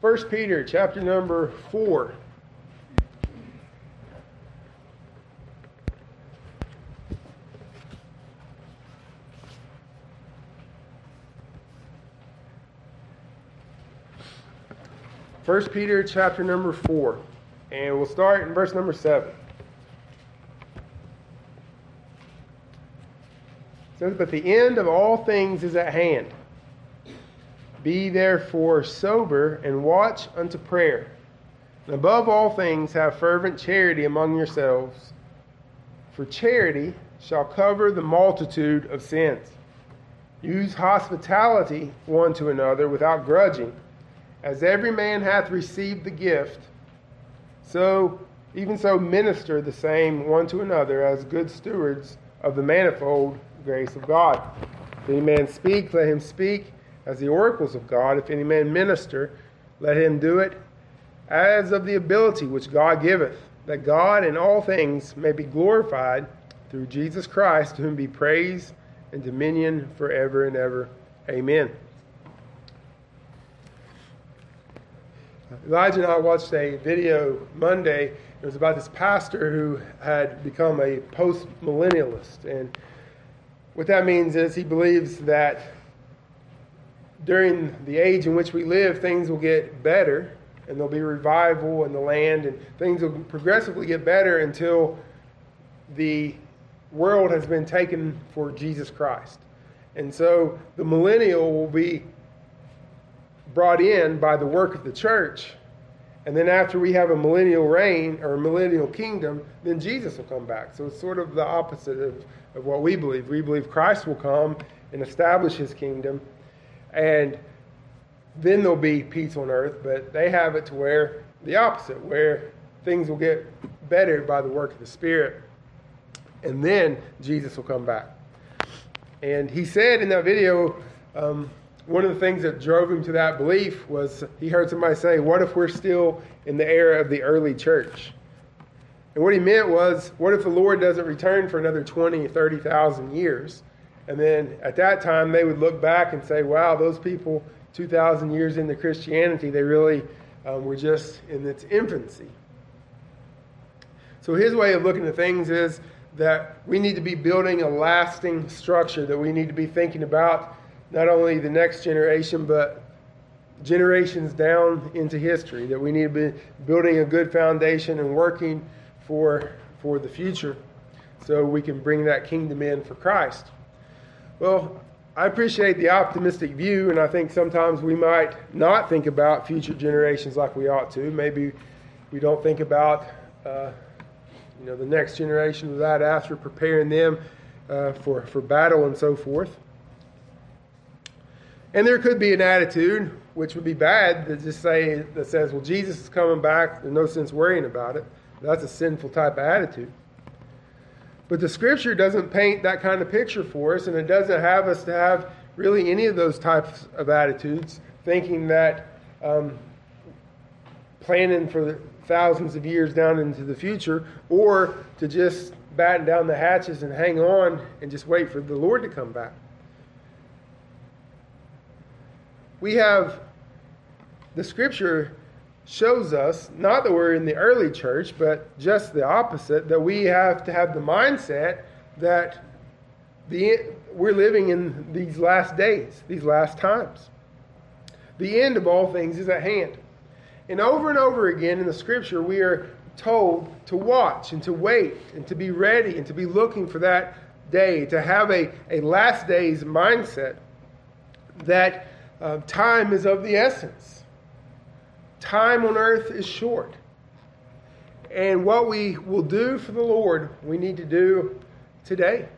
First Peter chapter number 4. First Peter chapter number 4. And we'll start in verse number 7. It says, But the end of all things is at hand. Be therefore sober and watch unto prayer. And above all things, have fervent charity among yourselves. For charity shall cover the multitude of sins. Use hospitality one to another without grudging. As every man hath received the gift, so even so minister the same one to another as good stewards of the manifold grace of God. If any man speak, let him speak as the oracles of God. If any man minister, let him do it as of the ability which God giveth, that God in all things may be glorified through Jesus Christ, to whom be praise and dominion forever and ever. Amen. Elijah and I watched a video Monday. It was about this pastor who had become a post millennialist. And what that means is he believes that during the age in which we live, things will get better and there'll be revival in the land and things will progressively get better until the world has been taken for Jesus Christ. And so the millennial will be brought in by the work of the church. And then after we have a millennial reign or a millennial kingdom, then Jesus will come back. So it's sort of the opposite of, of what we believe. We believe Christ will come and establish his kingdom. And then there'll be peace on earth, but they have it to where the opposite, where things will get better by the work of the Spirit. And then Jesus will come back. And he said in that video, um, one of the things that drove him to that belief was he heard somebody say, What if we're still in the era of the early church? And what he meant was, What if the Lord doesn't return for another 20, 30,000 years? And then at that time, they would look back and say, Wow, those people 2,000 years into Christianity, they really um, were just in its infancy. So his way of looking at things is that we need to be building a lasting structure, that we need to be thinking about not only the next generation, but generations down into history, that we need to be building a good foundation and working for, for the future so we can bring that kingdom in for Christ. Well, I appreciate the optimistic view, and I think sometimes we might not think about future generations like we ought to. Maybe we don't think about uh, you know the next generation that after preparing them uh, for for battle and so forth. And there could be an attitude, which would be bad, that just say that says, "Well, Jesus is coming back. There's no sense worrying about it." That's a sinful type of attitude. But the Scripture doesn't paint that kind of picture for us, and it doesn't have us to have really any of those types of attitudes, thinking that um, planning for thousands of years down into the future, or to just batten down the hatches and hang on and just wait for the Lord to come back. we have the scripture shows us not that we're in the early church, but just the opposite that we have to have the mindset that the, we're living in these last days, these last times. The end of all things is at hand. And over and over again in the scripture, we are told to watch and to wait and to be ready and to be looking for that day, to have a, a last days mindset that uh, time is of the essence. Time on earth is short. And what we will do for the Lord, we need to do today.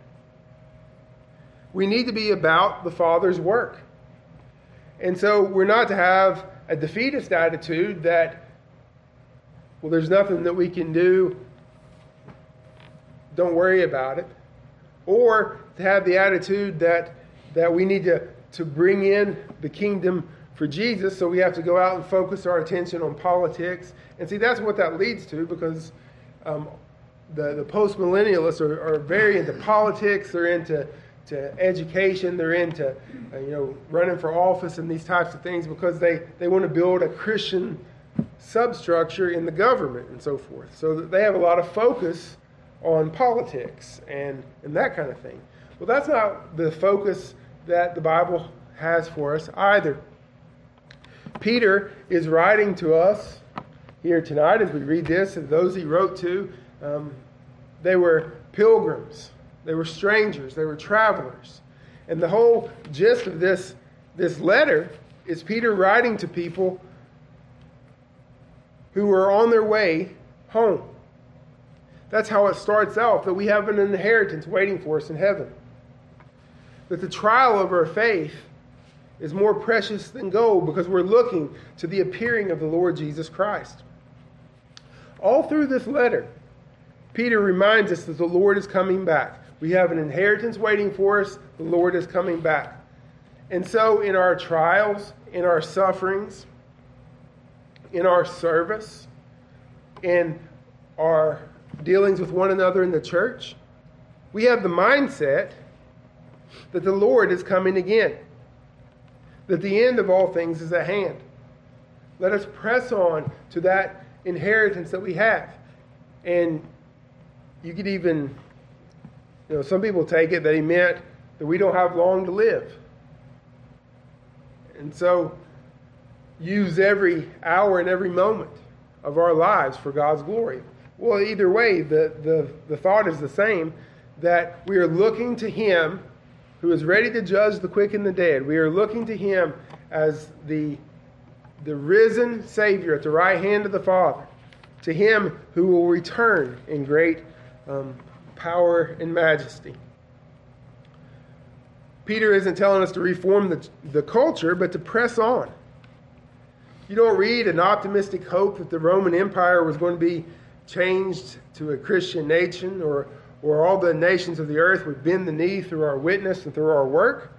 We need to be about the Father's work. And so we're not to have a defeatist attitude that, well, there's nothing that we can do, don't worry about it. Or to have the attitude that, that we need to to bring in the kingdom for Jesus, so we have to go out and focus our attention on politics. And see, that's what that leads to because um, the, the post millennialists are, are very into politics, they're into to education, they're into uh, you know running for office and these types of things because they, they want to build a Christian substructure in the government and so forth. So they have a lot of focus on politics and, and that kind of thing. Well, that's not the focus that the Bible has for us either. Peter is writing to us here tonight as we read this, and those he wrote to, um, they were pilgrims, they were strangers, they were travelers. And the whole gist of this, this letter is Peter writing to people who were on their way home. That's how it starts out that we have an inheritance waiting for us in heaven. That the trial of our faith is more precious than gold because we're looking to the appearing of the Lord Jesus Christ. All through this letter, Peter reminds us that the Lord is coming back. We have an inheritance waiting for us. The Lord is coming back. And so, in our trials, in our sufferings, in our service, in our dealings with one another in the church, we have the mindset that the Lord is coming again, that the end of all things is at hand. Let us press on to that inheritance that we have. And you could even, you know, some people take it that he meant that we don't have long to live. And so use every hour and every moment of our lives for God's glory. Well, either way, the, the, the thought is the same that we are looking to Him who is ready to judge the quick and the dead. We are looking to Him as the, the risen Savior at the right hand of the Father, to Him who will return in great um, power and majesty. Peter isn't telling us to reform the, the culture, but to press on. You don't read an optimistic hope that the Roman Empire was going to be changed to a Christian nation or, or all the nations of the earth would bend the knee through our witness and through our work.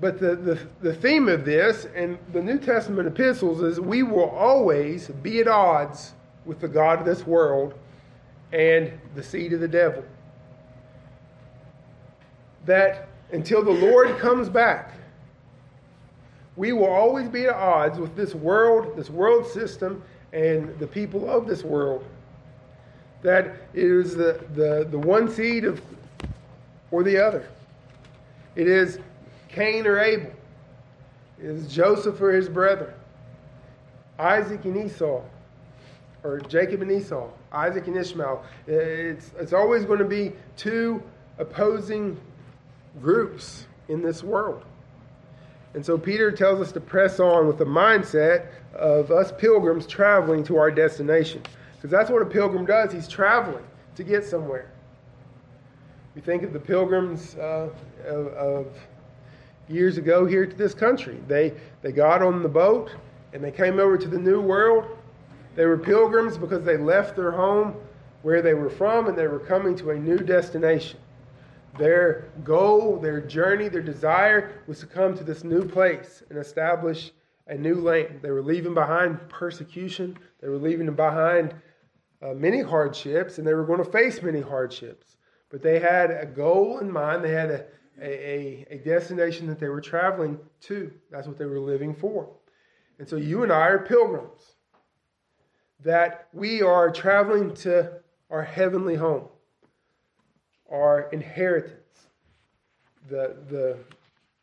But the, the, the theme of this and the New Testament epistles is we will always be at odds with the God of this world and the seed of the devil. That until the Lord comes back, we will always be at odds with this world, this world system, and the people of this world. That it is the, the, the one seed of or the other. It is Cain or Abel. It is Joseph or his brother. Isaac and Esau. Or Jacob and Esau. Isaac and Ishmael. It's, it's always going to be two opposing groups in this world. And so Peter tells us to press on with the mindset of us pilgrims traveling to our destination. Because that's what a pilgrim does. He's traveling to get somewhere. We think of the pilgrims uh, of, years ago here to this country. They, they got on the boat and they came over to the New World. They were pilgrims because they left their home where they were from and they were coming to a new destination. Their goal, their journey, their desire was to come to this new place and establish a new land. They were leaving behind persecution, they were leaving behind uh, many hardships, and they were going to face many hardships. But they had a goal in mind, they had a, a, a destination that they were traveling to. That's what they were living for. And so you and I are pilgrims, that we are traveling to our heavenly home, our inheritance, the, the,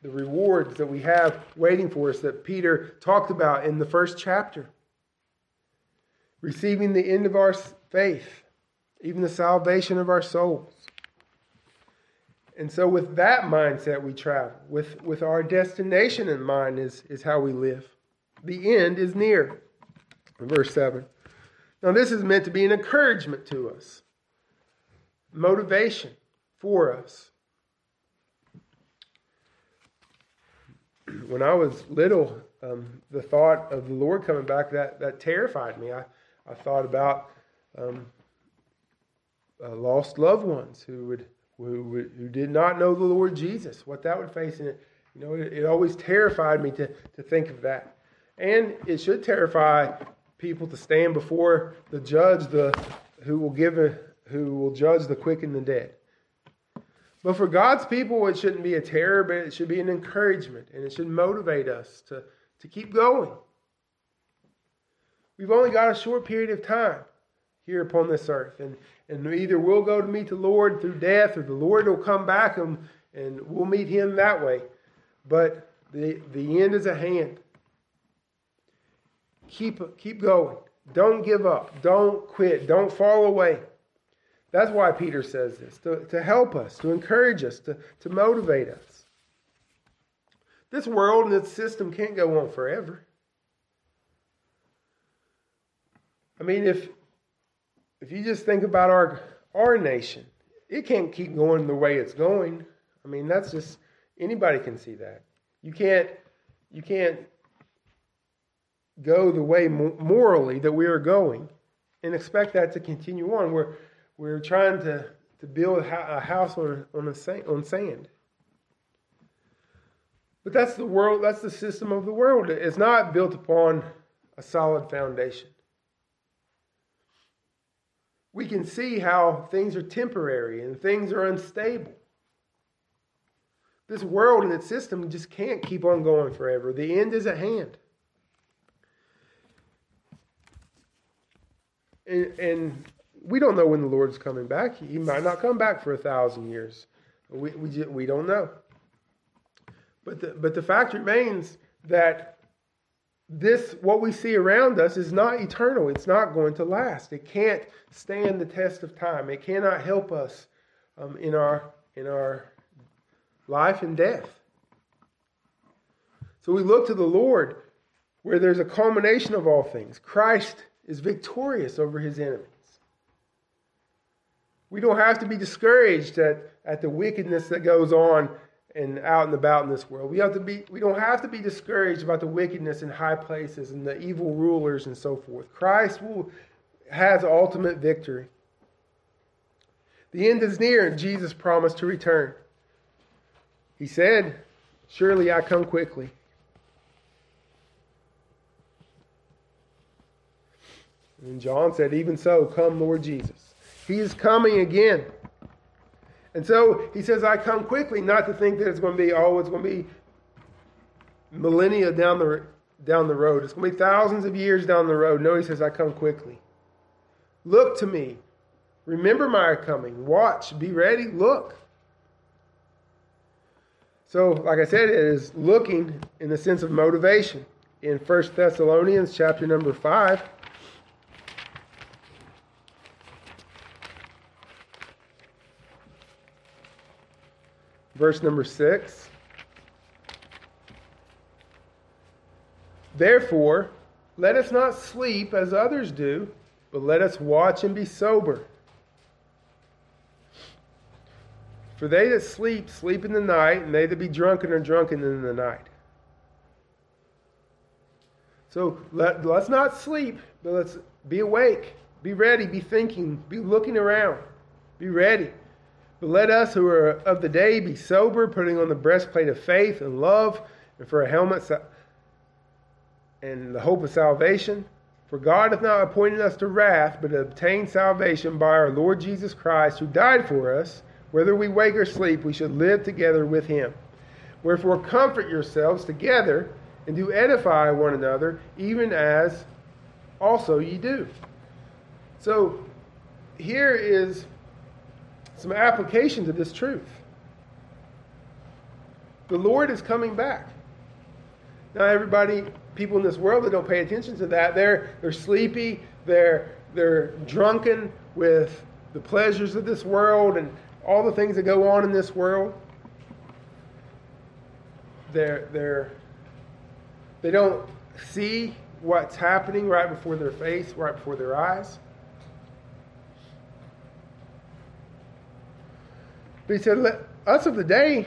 the rewards that we have waiting for us that Peter talked about in the first chapter. Receiving the end of our faith, even the salvation of our souls. And so, with that mindset, we travel. With, with our destination in mind, is, is how we live. The end is near. Verse 7. Now, this is meant to be an encouragement to us, motivation for us. when I was little, um, the thought of the Lord coming back that that terrified me. I I thought about um, uh, lost loved ones who would who who did not know the Lord Jesus, what that would face in it. You know, it, it always terrified me to to think of that, and it should terrify people to stand before the judge, the who will give a, who will judge the quick and the dead. But for God's people, it shouldn't be a terror, but it should be an encouragement, and it should motivate us to, to keep going. We've only got a short period of time here upon this earth, and, and either we'll go to meet the Lord through death, or the Lord will come back and, and we'll meet Him that way. But the, the end is at hand. Keep, keep going. Don't give up. Don't quit. Don't fall away. That's why Peter says this to, to help us, to encourage us, to, to motivate us. This world and its system can't go on forever. I mean, if if you just think about our our nation, it can't keep going the way it's going. I mean, that's just anybody can see that. You can't you can't go the way morally that we are going and expect that to continue on. We're we're trying to, to build a house on on, a, on sand. But that's the world. That's the system of the world. It's not built upon a solid foundation. We can see how things are temporary and things are unstable. This world and its system just can't keep on going forever. The end is at hand. And, and we don't know when the Lord's coming back. He might not come back for a thousand years. We, we, we don't know. But the, but the fact remains that this, what we see around us, is not eternal. It's not going to last. It can't stand the test of time. It cannot help us um, in, our, in our life and death. So we look to the Lord where there's a culmination of all things. Christ is victorious over his enemies. We don't have to be discouraged at, at the wickedness that goes on and out and about in this world. We have to be we don't have to be discouraged about the wickedness in high places and the evil rulers and so forth. Christ will has ultimate victory. The end is near and Jesus promised to return. He said, Surely I come quickly. And John said, Even so, come, Lord Jesus. He is coming again. And so he says, I come quickly, not to think that it's going to be, oh, it's going to be millennia down the, down the road. It's going to be thousands of years down the road. No, he says, I come quickly. Look to me. Remember my coming. Watch. Be ready. Look. So, like I said, it is looking in the sense of motivation. In 1 Thessalonians chapter number 5, verse number 6. Therefore, let us not sleep as others do, but let us watch and be sober. For they that sleep, sleep in the night, and they that be drunken are drunken in the night. So let, let's not sleep, but let's be awake, be ready, be thinking, be looking around, be ready. Let us who are of the day be sober, putting on the breastplate of faith and love, and for a helmet and the hope of salvation. For God hath not appointed us to wrath, but to obtain salvation by our Lord Jesus Christ, who died for us. Whether we wake or sleep, we should live together with him. Wherefore, comfort yourselves together and do edify one another, even as also ye do. So, here is some application to this truth. The Lord is coming back. Now, everybody, people in this world that don't pay attention to that, they're, they're sleepy, they're, they're drunken with the pleasures of this world and all the things that go on in this world. They're, they're, they don't see what's happening right before their face, right before their eyes. But he said, Let us of the day,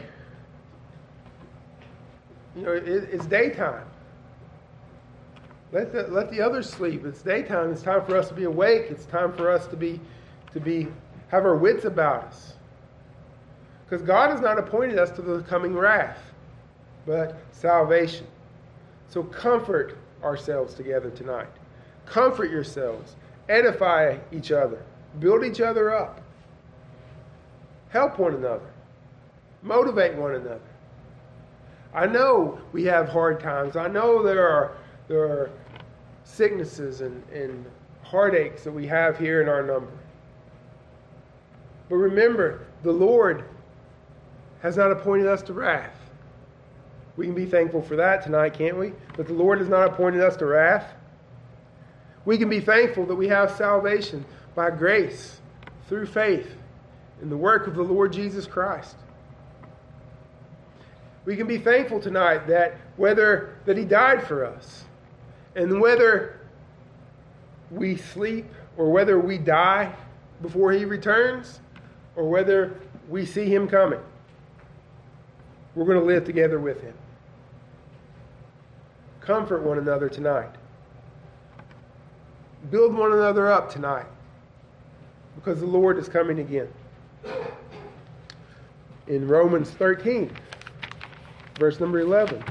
you know, it, it's daytime. Let the, let the others sleep. It's daytime. It's time for us to be awake. It's time for us to be to be have our wits about us. Because God has not appointed us to the coming wrath, but salvation. So comfort ourselves together tonight. Comfort yourselves. Edify each other. Build each other up. Help one another. Motivate one another. I know we have hard times. I know there are there are sicknesses and, and heartaches that we have here in our number. But remember, the Lord has not appointed us to wrath. We can be thankful for that tonight, can't we? That the Lord has not appointed us to wrath. We can be thankful that we have salvation by grace through faith in the work of the Lord Jesus Christ. We can be thankful tonight that whether that he died for us and whether we sleep or whether we die before he returns or whether we see him coming, we're going to live together with him. Comfort one another tonight. Build one another up tonight because the Lord is coming again. In Romans 13, verse number 11.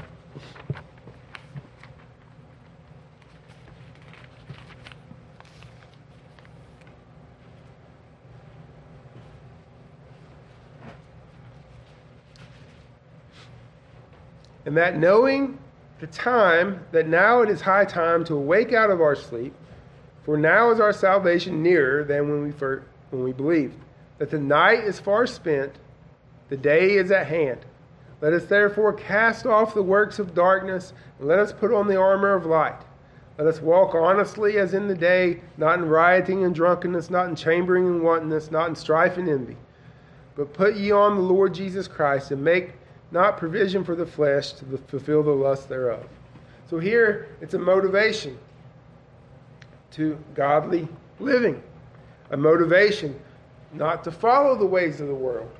And that knowing the time that now it is high time to awake out of our sleep, for now is our salvation nearer than when we first, when we believed. That the night is far spent, the day is at hand. Let us therefore cast off the works of darkness, and let us put on the armor of light. Let us walk honestly as in the day, not in rioting and drunkenness, not in chambering and wantonness, not in strife and envy. But put ye on the Lord Jesus Christ, and make not provision for the flesh to fulfill the lust thereof. So here it's a motivation to godly living, a motivation not to follow the ways of the world,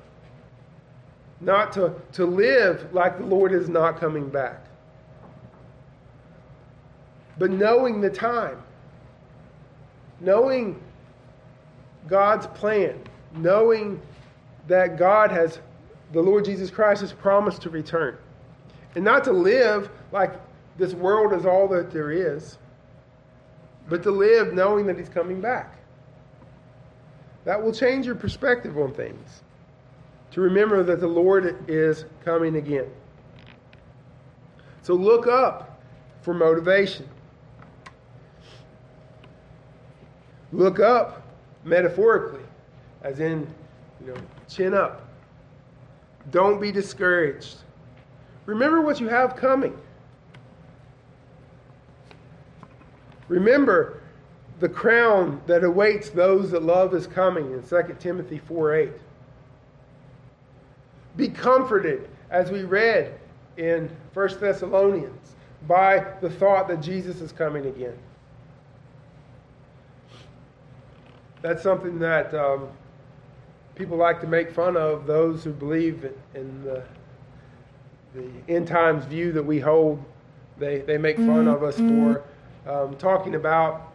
not to, to live like the Lord is not coming back, but knowing the time, knowing God's plan, knowing that God has the Lord Jesus Christ has promised to return. And not to live like this world is all that there is, but to live knowing that He's coming back. That will change your perspective on things. To remember that the Lord is coming again. So look up for motivation. Look up metaphorically, as in, you know, chin up. Don't be discouraged. Remember what you have coming. Remember the crown that awaits those that love is coming in 2 Timothy 4 8. Be comforted, as we read in 1 Thessalonians, by the thought that Jesus is coming again. That's something that um, people like to make fun of those who believe in the, the end times view that we hold. They, they make fun of us for um, talking about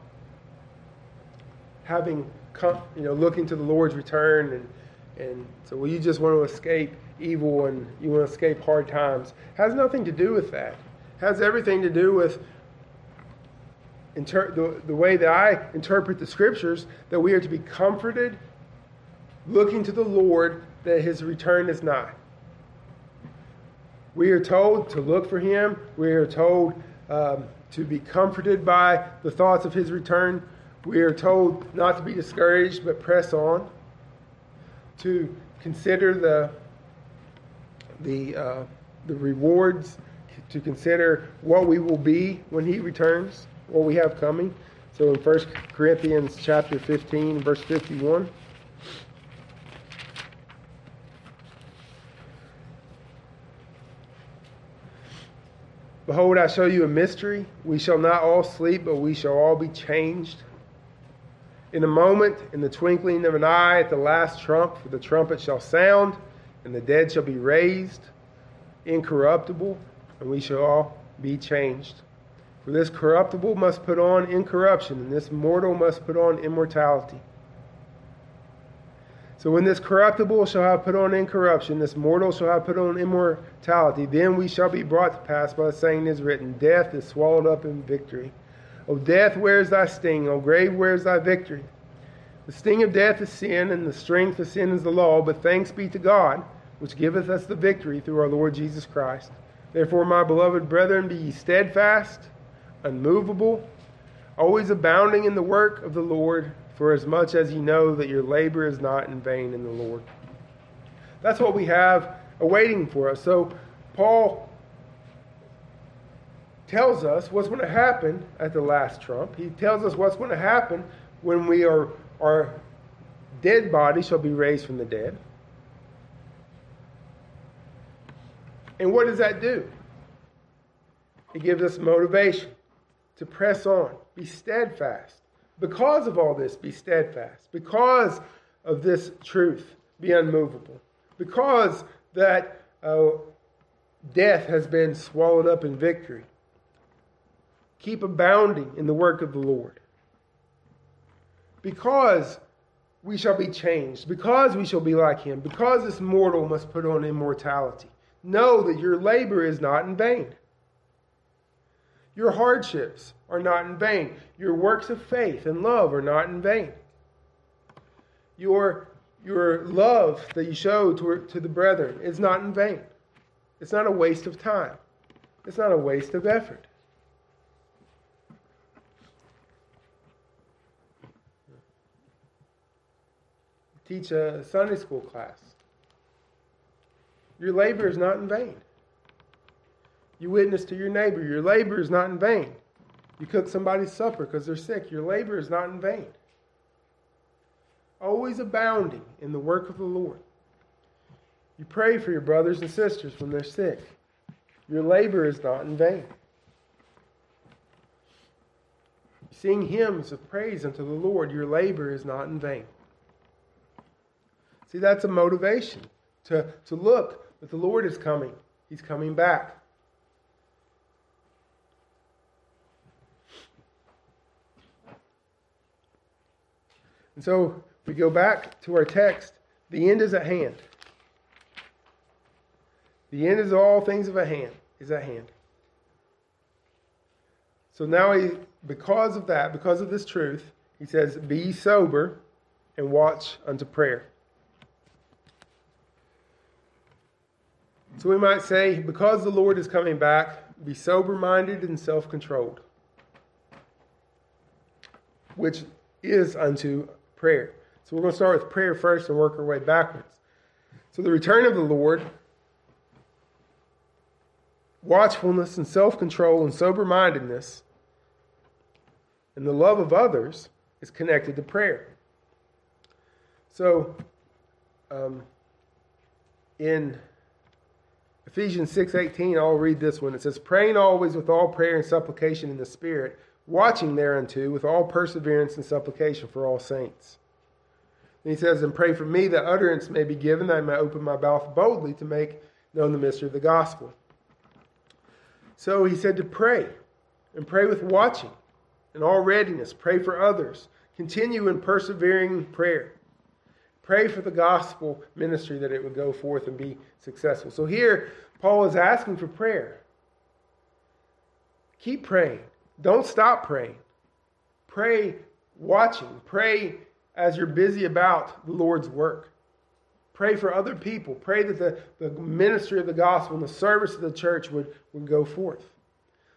having, come, you know, looking to the Lord's return. And, and so, well, you just want to escape evil and you want to escape hard times. Has nothing to do with that. Has everything to do with inter- the, the way that I interpret the scriptures that we are to be comforted looking to the Lord that his return is nigh. We are told to look for him. We are told um, to be comforted by the thoughts of his return. We are told not to be discouraged, but press on. To consider the, the, uh, the rewards, to consider what we will be when he returns, what we have coming. So in 1 Corinthians chapter 15, verse 51. Behold, I show you a mystery. We shall not all sleep, but we shall all be changed. In a moment, in the twinkling of an eye, at the last trump, for the trumpet shall sound, and the dead shall be raised incorruptible, and we shall all be changed. For this corruptible must put on incorruption, and this mortal must put on immortality. So when this corruptible shall have put on incorruption, this mortal shall have put on immortality, then we shall be brought to pass by the saying is written, Death is swallowed up in victory. O death, where is thy sting? O grave, where is thy victory? The sting of death is sin, and the strength of sin is the law, but thanks be to God which giveth us the victory through our Lord Jesus Christ. Therefore, my beloved brethren, be ye steadfast, unmovable, always abounding in the work of the Lord, for as much as ye know that your labor is not in vain in the Lord. That's what we have awaiting for us. So, Paul tells us what's going to happen at the last trump. He tells us what's going to happen when we are our dead body shall be raised from the dead. And what does that do? It gives us motivation to press on, be steadfast. Because of all this, be steadfast. Because of this truth, be unmovable. Because that uh, death has been swallowed up in victory. Keep abounding in the work of the Lord. Because we shall be changed, because we shall be like him, because this mortal must put on immortality. Know that your labor is not in vain. Your hardships are not in vain. Your works of faith and love are not in vain. Your, your love that you show to, to the brethren is not in vain. It's not a waste of time. It's not a waste of effort. Teach a Sunday school class. Your labor is not in vain. You witness to your neighbor. Your labor is not in vain. You cook somebody's supper because they're sick. Your labor is not in vain. Always abounding in the work of the Lord. You pray for your brothers and sisters when they're sick. Your labor is not in vain. Sing hymns of praise unto the Lord. Your labor is not in vain. See, that's a motivation to, to look that the Lord is coming. He's coming back. And so we go back to our text. The end is at hand. The end is all things of a hand is at hand. So now he because of that, because of this truth, he says, Be sober and watch unto prayer. So we might say, because the Lord is coming back, be sober minded and self controlled, which is unto prayer. So we're going to start with prayer first and work our way backwards. So the return of the Lord, watchfulness and self control and sober mindedness, and the love of others is connected to prayer. So, um, in Ephesians 6:18, I'll read this one. It says, "Praying always with all prayer and supplication in the Spirit, watching thereunto with all perseverance and supplication for all saints." And he says, "And pray for me that utterance may be given, that I may open my mouth boldly to make known the mystery of the gospel." So he said to pray, and pray with watching, and all readiness. Pray for others. Continue in persevering prayer. Pray for the gospel ministry that it would go forth and be successful. So here, Paul is asking for prayer. Keep praying. Don't stop praying. Pray watching. Pray as you're busy about the Lord's work. Pray for other people. Pray that the, the ministry of the gospel and the service of the church would, would go forth.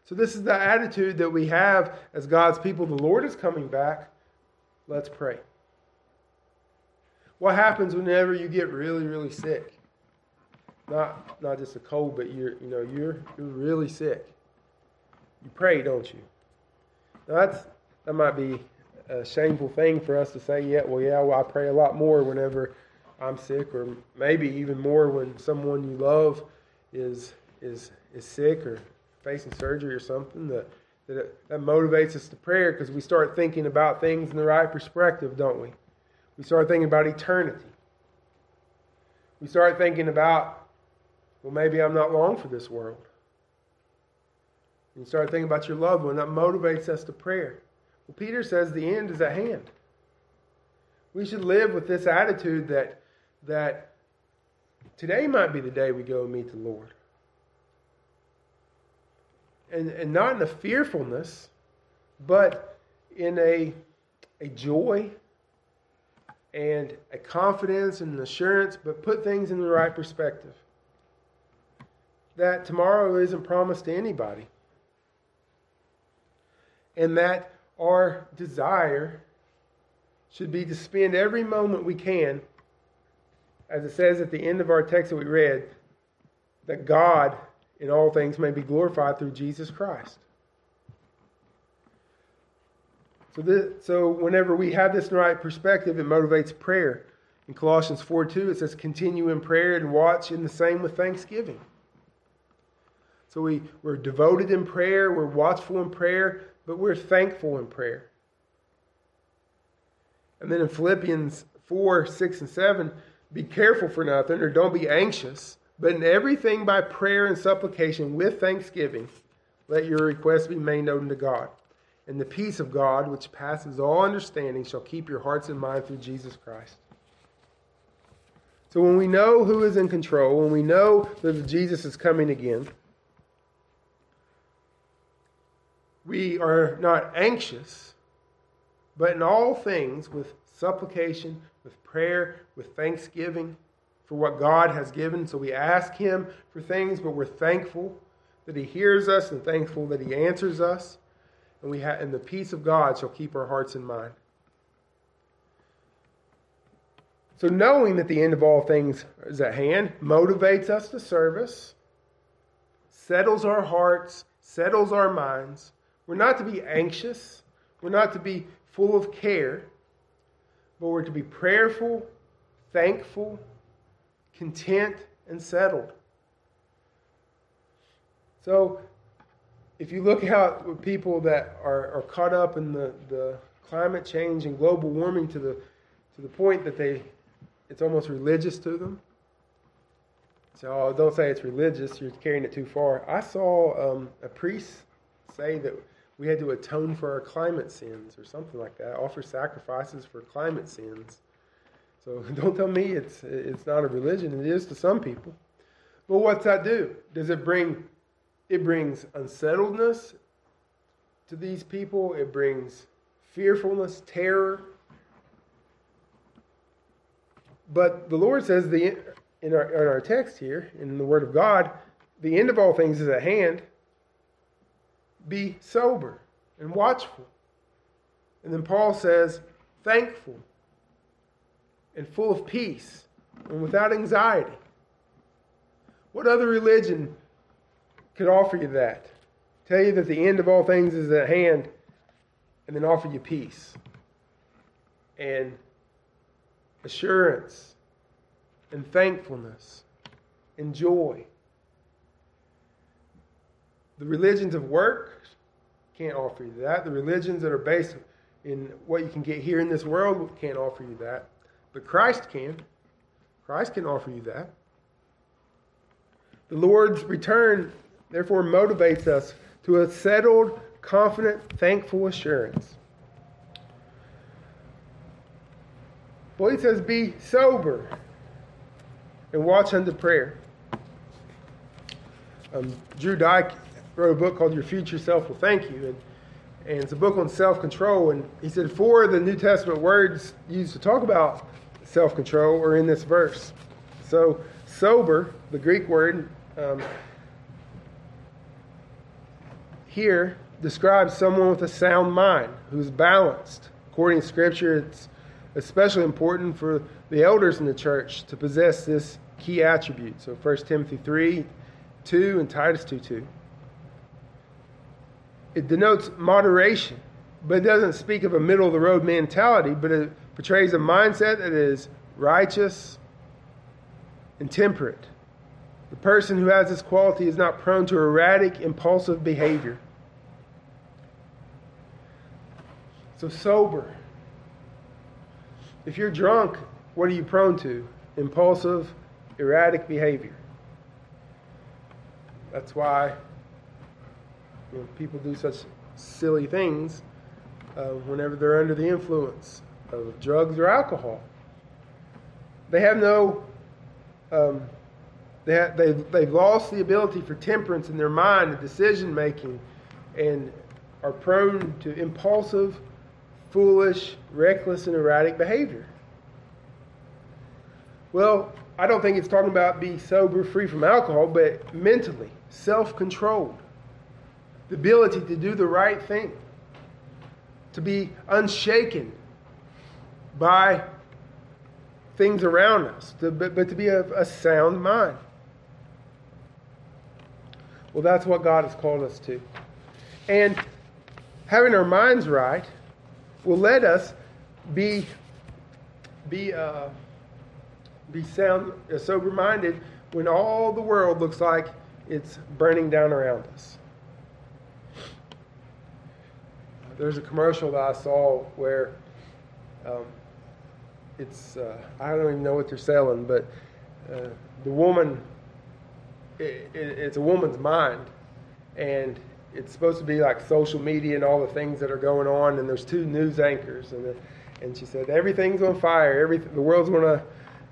So, this is the attitude that we have as God's people. The Lord is coming back. Let's pray. What happens whenever you get really, really sick? Not not just a cold, but you're you know you're you're really sick. You pray, don't you? Now that's that might be a shameful thing for us to say. Yeah, well, yeah, well, I pray a lot more whenever I'm sick, or maybe even more when someone you love is is is sick or facing surgery or something. That that, that motivates us to prayer because we start thinking about things in the right perspective, don't we? We start thinking about eternity. We start thinking about, well, maybe I'm not long for this world. And you start thinking about your loved one. That motivates us to prayer. Well, Peter says the end is at hand. We should live with this attitude that, that today might be the day we go and meet the Lord. And, and not in a fearfulness, but in a, a joy and a confidence and an assurance, but put things in the right perspective. That tomorrow isn't promised to anybody. And that our desire should be to spend every moment we can, as it says at the end of our text that we read, that God in all things may be glorified through Jesus Christ. So, this, so whenever we have this right perspective, it motivates prayer. In Colossians 4 2, it says, continue in prayer and watch in the same with thanksgiving. So we, we're devoted in prayer, we're watchful in prayer, but we're thankful in prayer. And then in Philippians 4 6 and 7, be careful for nothing, or don't be anxious, but in everything by prayer and supplication with thanksgiving, let your requests be made known to God and the peace of God, which passes all understanding, shall keep your hearts and minds through Jesus Christ. So when we know who is in control, when we know that Jesus is coming again, we are not anxious, but in all things with supplication, with prayer, with thanksgiving for what God has given. So we ask Him for things, but we're thankful that He hears us and thankful that He answers us and we have and the peace of God shall keep our hearts and mind. So knowing that the end of all things is at hand motivates us to service, settles our hearts, settles our minds. We're not to be anxious, we're not to be full of care, but we're to be prayerful, thankful, content, and settled. So if you look out with people that are, are caught up in the, the climate change and global warming to the to the point that they it's almost religious to them. So oh, don't say it's religious; you're carrying it too far. I saw um, a priest say that we had to atone for our climate sins or something like that, offer sacrifices for climate sins. So don't tell me it's it's not a religion. It is to some people. But what's that do? Does it bring it brings unsettledness to these people, it brings fearfulness, terror. But the Lord says the, in, our, in our text here, in the Word of God, the end of all things is at hand. Be sober and watchful. And then Paul says, thankful and full of peace and without anxiety. What other religion could offer you that. Tell you that the end of all things is at hand, and then offer you peace and assurance and thankfulness and joy. The religions of work can't offer you that. The religions that are based in what you can get here in this world can't offer you that. But Christ can. Christ can offer you that. The Lord's return therefore motivates us to a settled, confident, thankful assurance. Well, he says, be sober and watch unto prayer. Um, Drew Dyck wrote a book called Your Future Self Will Thank You. And, and it's a book on self control. And he said, four of the New Testament words used to talk about self control are in this verse. So, sober, the Greek word, um, here describes someone with a sound mind who's balanced. According to Scripture, it's especially important for the elders in the church to possess this key attribute. So 1 Timothy 3 2 and Titus 2 2. It denotes moderation, but it doesn't speak of a middle of the road mentality, but it portrays a mindset that is righteous and temperate. The person who has this quality is not prone to erratic, impulsive behavior. So, sober. If you're drunk, what are you prone to? Impulsive, erratic behavior. That's why you know, people do such silly things uh, whenever they're under the influence of drugs or alcohol. They have no, um, they they've, they've lost the ability for temperance in their mind and decision making and are prone to impulsive foolish, reckless, and erratic behavior. Well, I don't think it's talking about be sober, free from alcohol, but mentally, self controlled. The ability to do the right thing, to be unshaken by things around us, to, but, but to be a sound mind. Well, that's what God has called us to. And having our minds right will let us be, be, uh, be sound, uh, sober minded when all the world looks like it's burning down around us. There's a commercial that I saw where um, it's uh, I don't even know what they're selling, but uh, the woman it, it, it's a woman's mind, and it's supposed to be like social media and all the things that are going on. And there's two news anchors, and the, and she said everything's on fire, the world's going to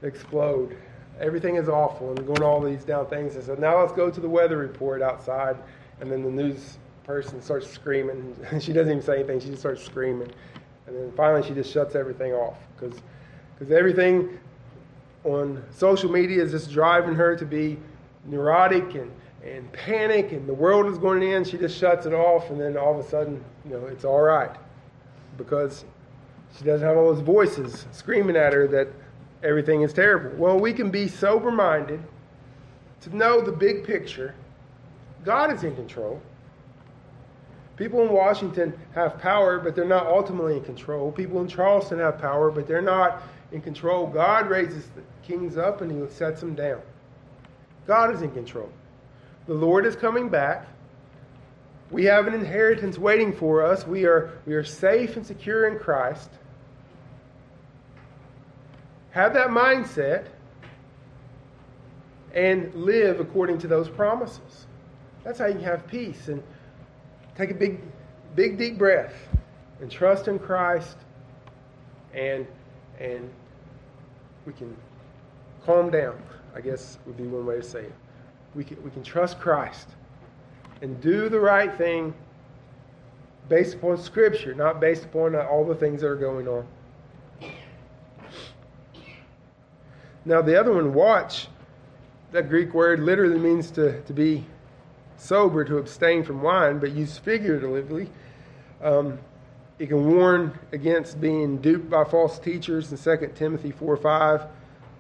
explode, everything is awful, and going all these down things. I said now let's go to the weather report outside, and then the news person starts screaming. And she doesn't even say anything; she just starts screaming, and then finally she just shuts everything off because because everything on social media is just driving her to be neurotic and, and panic, and the world is going to end. She just shuts it off, and then all of a sudden, you know, it's all right because she doesn't have all those voices screaming at her that everything is terrible. Well, we can be sober minded to know the big picture. God is in control. People in Washington have power, but they're not ultimately in control. People in Charleston have power, but they're not in control. God raises the kings up and he sets them down. God is in control. The Lord is coming back. We have an inheritance waiting for us. We are, we are safe and secure in Christ. Have that mindset and live according to those promises. That's how you have peace. And take a big, big, deep breath and trust in Christ and and we can calm down, I guess would be one way to say it. We can, we can trust Christ and do the right thing based upon Scripture, not based upon all the things that are going on. Now, the other one, watch, that Greek word literally means to, to be sober, to abstain from wine, but used figuratively. Um, it can warn against being duped by false teachers in 2 Timothy 4 5,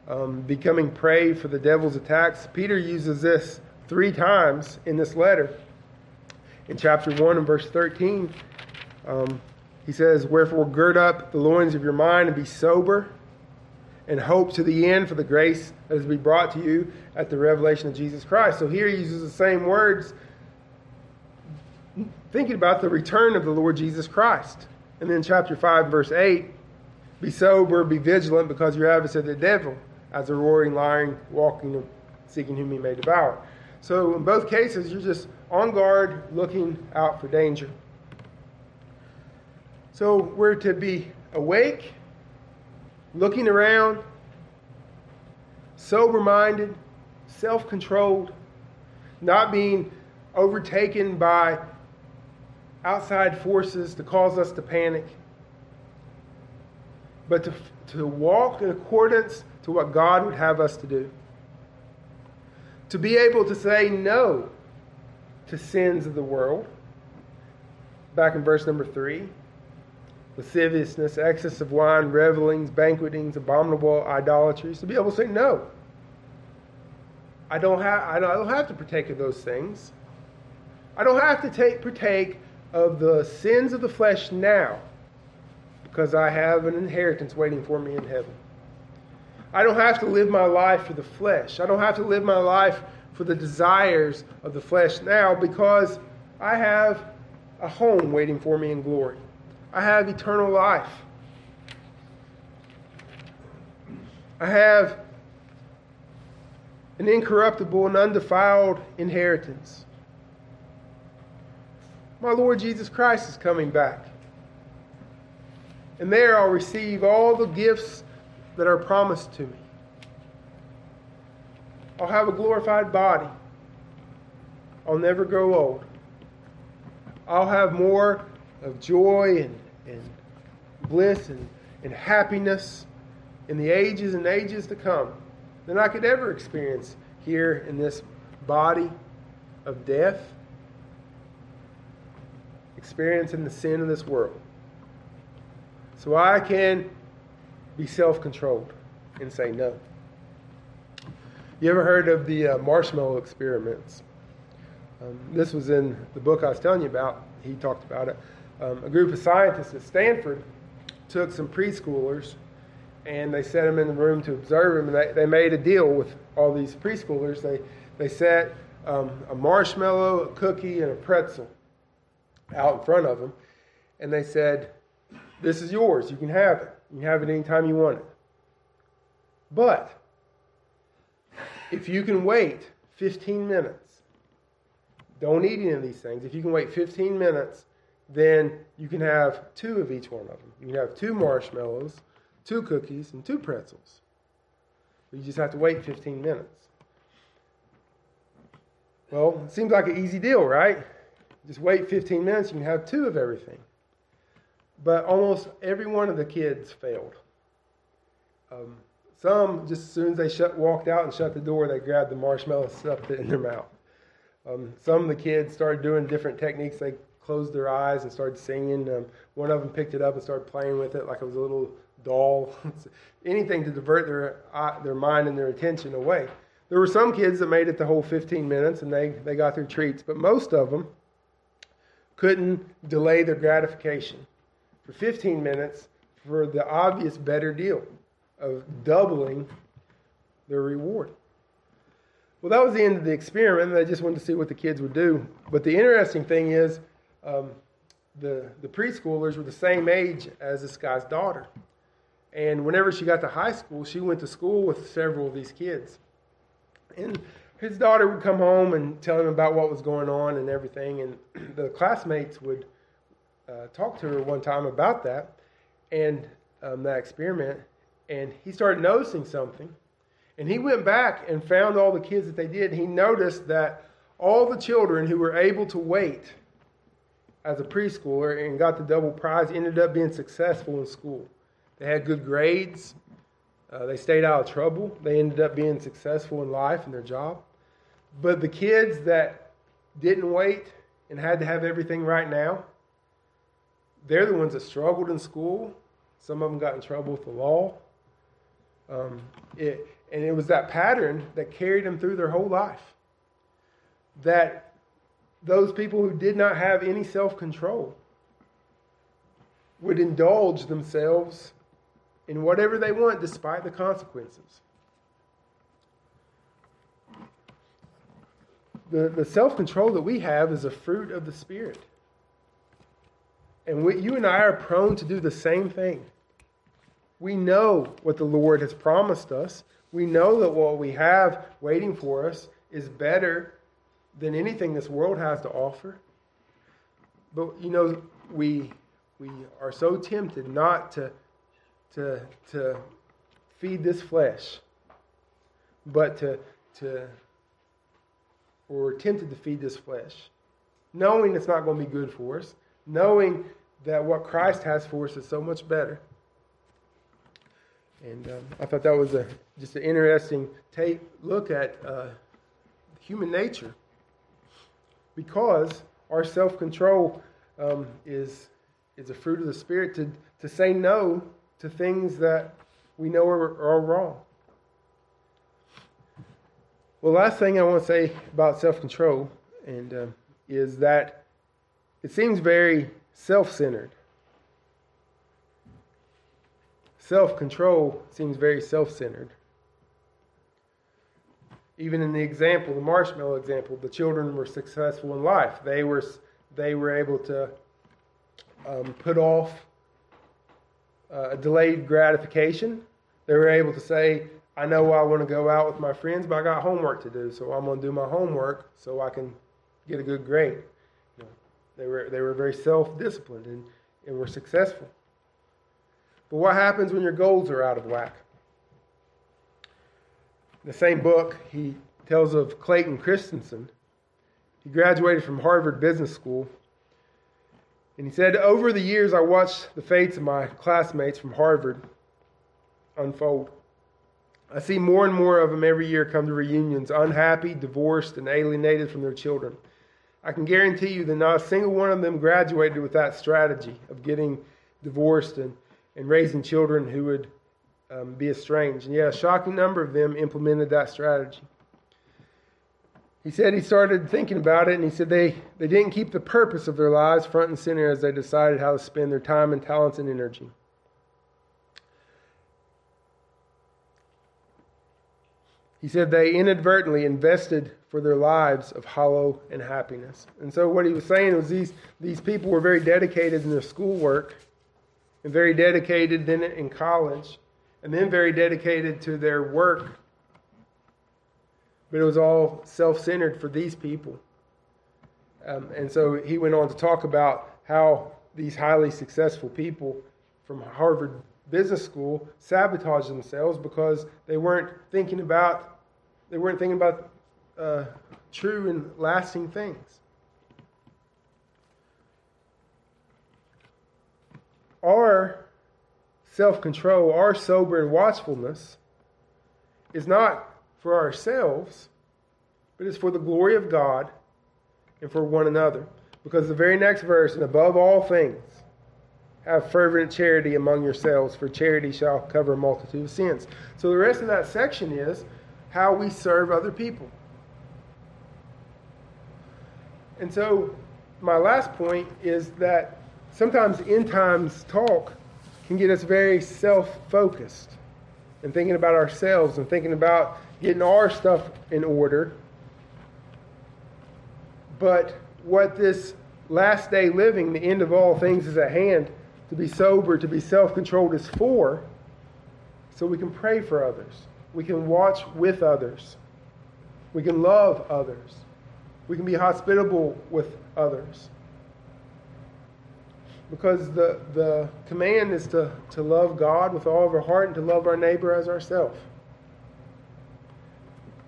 um, becoming prey for the devil's attacks. Peter uses this three times in this letter. In chapter 1 and verse 13, um, he says, Wherefore gird up the loins of your mind and be sober, and hope to the end for the grace that is to be brought to you at the revelation of Jesus Christ. So here he uses the same words thinking about the return of the Lord Jesus Christ. And then chapter 5, verse 8 Be sober, be vigilant, because your adversary, the devil, as a roaring lion, walking, seeking whom he may devour. So in both cases, you're just on guard, looking out for danger. So we're to be awake, looking around, sober minded, self controlled, not being overtaken by outside forces to cause us to panic, but to, to walk in accordance to what God would have us to do. To be able to say no to sins of the world. Back in verse number three lasciviousness, excess of wine, revelings, banquetings, abominable idolatries. To be able to say no. I don't have I don't have to partake of those things. I don't have to take partake of the sins of the flesh now because I have an inheritance waiting for me in heaven. I don't have to live my life for the flesh. I don't have to live my life for the desires of the flesh now because I have a home waiting for me in glory. I have eternal life. I have an incorruptible and undefiled inheritance. My Lord Jesus Christ is coming back. And there I'll receive all the gifts that are promised to me. I'll have a glorified body. I'll never grow old. I'll have more of joy and, and bliss and, and happiness in the ages and ages to come than I could ever experience here in this body of death, experiencing the sin of this world. So I can be self controlled and say no. You ever heard of the uh, marshmallow experiments? Um, this was in the book I was telling you about. He talked about it. Um, a group of scientists at Stanford took some preschoolers and they set them in the room to observe them. And they, they made a deal with all these preschoolers. They, they set um, a marshmallow, a cookie, and a pretzel out in front of them. And they said, This is yours. You can have it. You can have it anytime you want it. But if you can wait 15 minutes, don't eat any of these things. If you can wait 15 minutes, then you can have two of each one of them. You can have two marshmallows, two cookies, and two pretzels. You just have to wait 15 minutes. Well, it seems like an easy deal, right? Just wait 15 minutes, you can have two of everything. But almost every one of the kids failed. Um, some, just as soon as they shut, walked out and shut the door, they grabbed the marshmallow and stuffed it in their mouth. Um, some of the kids started doing different techniques. They closed their eyes and started singing. Um, one of them picked it up and started playing with it like it was a little doll. Anything to divert their, uh, their mind and their attention away. There were some kids that made it the whole 15 minutes and they, they got their treats, but most of them couldn't delay their gratification for 15 minutes for the obvious better deal of doubling their reward. Well, that was the end of the experiment. They just wanted to see what the kids would do. But the interesting thing is, um, the, the preschoolers were the same age as this guy's daughter. And whenever she got to high school, she went to school with several of these kids. And his daughter would come home and tell him about what was going on and everything. And the classmates would uh, talk to her one time about that and um, that experiment. And he started noticing something. And he went back and found all the kids that they did. He noticed that all the children who were able to wait as a preschooler and got the double prize ended up being successful in school. They had good grades. Uh, they stayed out of trouble. They ended up being successful in life and their job. But the kids that didn't wait and had to have everything right now, they're the ones that struggled in school. Some of them got in trouble with the law. Um, it, and it was that pattern that carried them through their whole life. That those people who did not have any self control would indulge themselves in whatever they want despite the consequences. The, the self control that we have is a fruit of the Spirit. And we, you and I are prone to do the same thing. We know what the Lord has promised us. We know that what we have waiting for us is better than anything this world has to offer. But you know, we we are so tempted not to to to feed this flesh, but to to or we're tempted to feed this flesh, knowing it's not going to be good for us, knowing that what Christ has for us is so much better. And um, I thought that was a, just an interesting take look at uh, human nature because our self control um, is, is a fruit of the Spirit to, to say no to things that we know are, are wrong. Well, last thing I want to say about self control and uh, is that it seems very self centered. Self control seems very self centered. Even in the example, the marshmallow example, the children were successful in life. They were, they were able to um, put off uh, a delayed gratification. They were able to say, I know I want to go out with my friends, but I got homework to do, so I'm going to do my homework so I can get a good grade. They were they were very self-disciplined and, and were successful. But what happens when your goals are out of whack? In the same book, he tells of Clayton Christensen. He graduated from Harvard Business School. And he said, Over the years, I watched the fates of my classmates from Harvard unfold. I see more and more of them every year come to reunions, unhappy, divorced, and alienated from their children. I can guarantee you that not a single one of them graduated with that strategy of getting divorced and, and raising children who would um, be estranged. And yeah, a shocking number of them implemented that strategy. He said he started thinking about it and he said they, they didn't keep the purpose of their lives front and center as they decided how to spend their time and talents and energy. He said they inadvertently invested for their lives of hollow and happiness. And so what he was saying was these, these people were very dedicated in their schoolwork and very dedicated then in college and then very dedicated to their work. But it was all self centered for these people. Um, and so he went on to talk about how these highly successful people from Harvard Business School sabotaged themselves because they weren't thinking about they weren't thinking about uh, true and lasting things. Our self control, our sober and watchfulness is not for ourselves, but it's for the glory of God and for one another. Because the very next verse, and above all things, have fervent charity among yourselves, for charity shall cover a multitude of sins. So the rest of that section is how we serve other people. And so, my last point is that sometimes end times talk can get us very self focused and thinking about ourselves and thinking about getting our stuff in order. But what this last day living, the end of all things is at hand, to be sober, to be self controlled is for, so we can pray for others. We can watch with others. We can love others. We can be hospitable with others. Because the, the command is to, to love God with all of our heart and to love our neighbor as ourselves.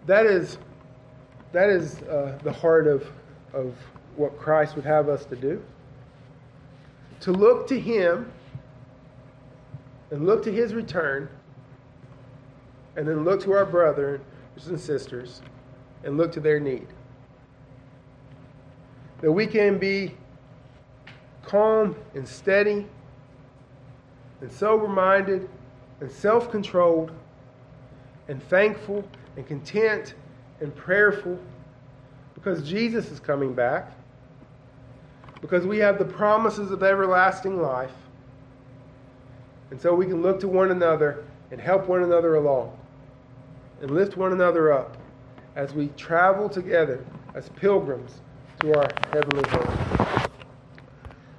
That is, that is uh, the heart of, of what Christ would have us to do. To look to Him and look to His return and then look to our brothers and sisters and look to their need. That we can be calm and steady and sober minded and self controlled and thankful and content and prayerful because Jesus is coming back, because we have the promises of everlasting life, and so we can look to one another and help one another along and lift one another up as we travel together as pilgrims to our heavenly home.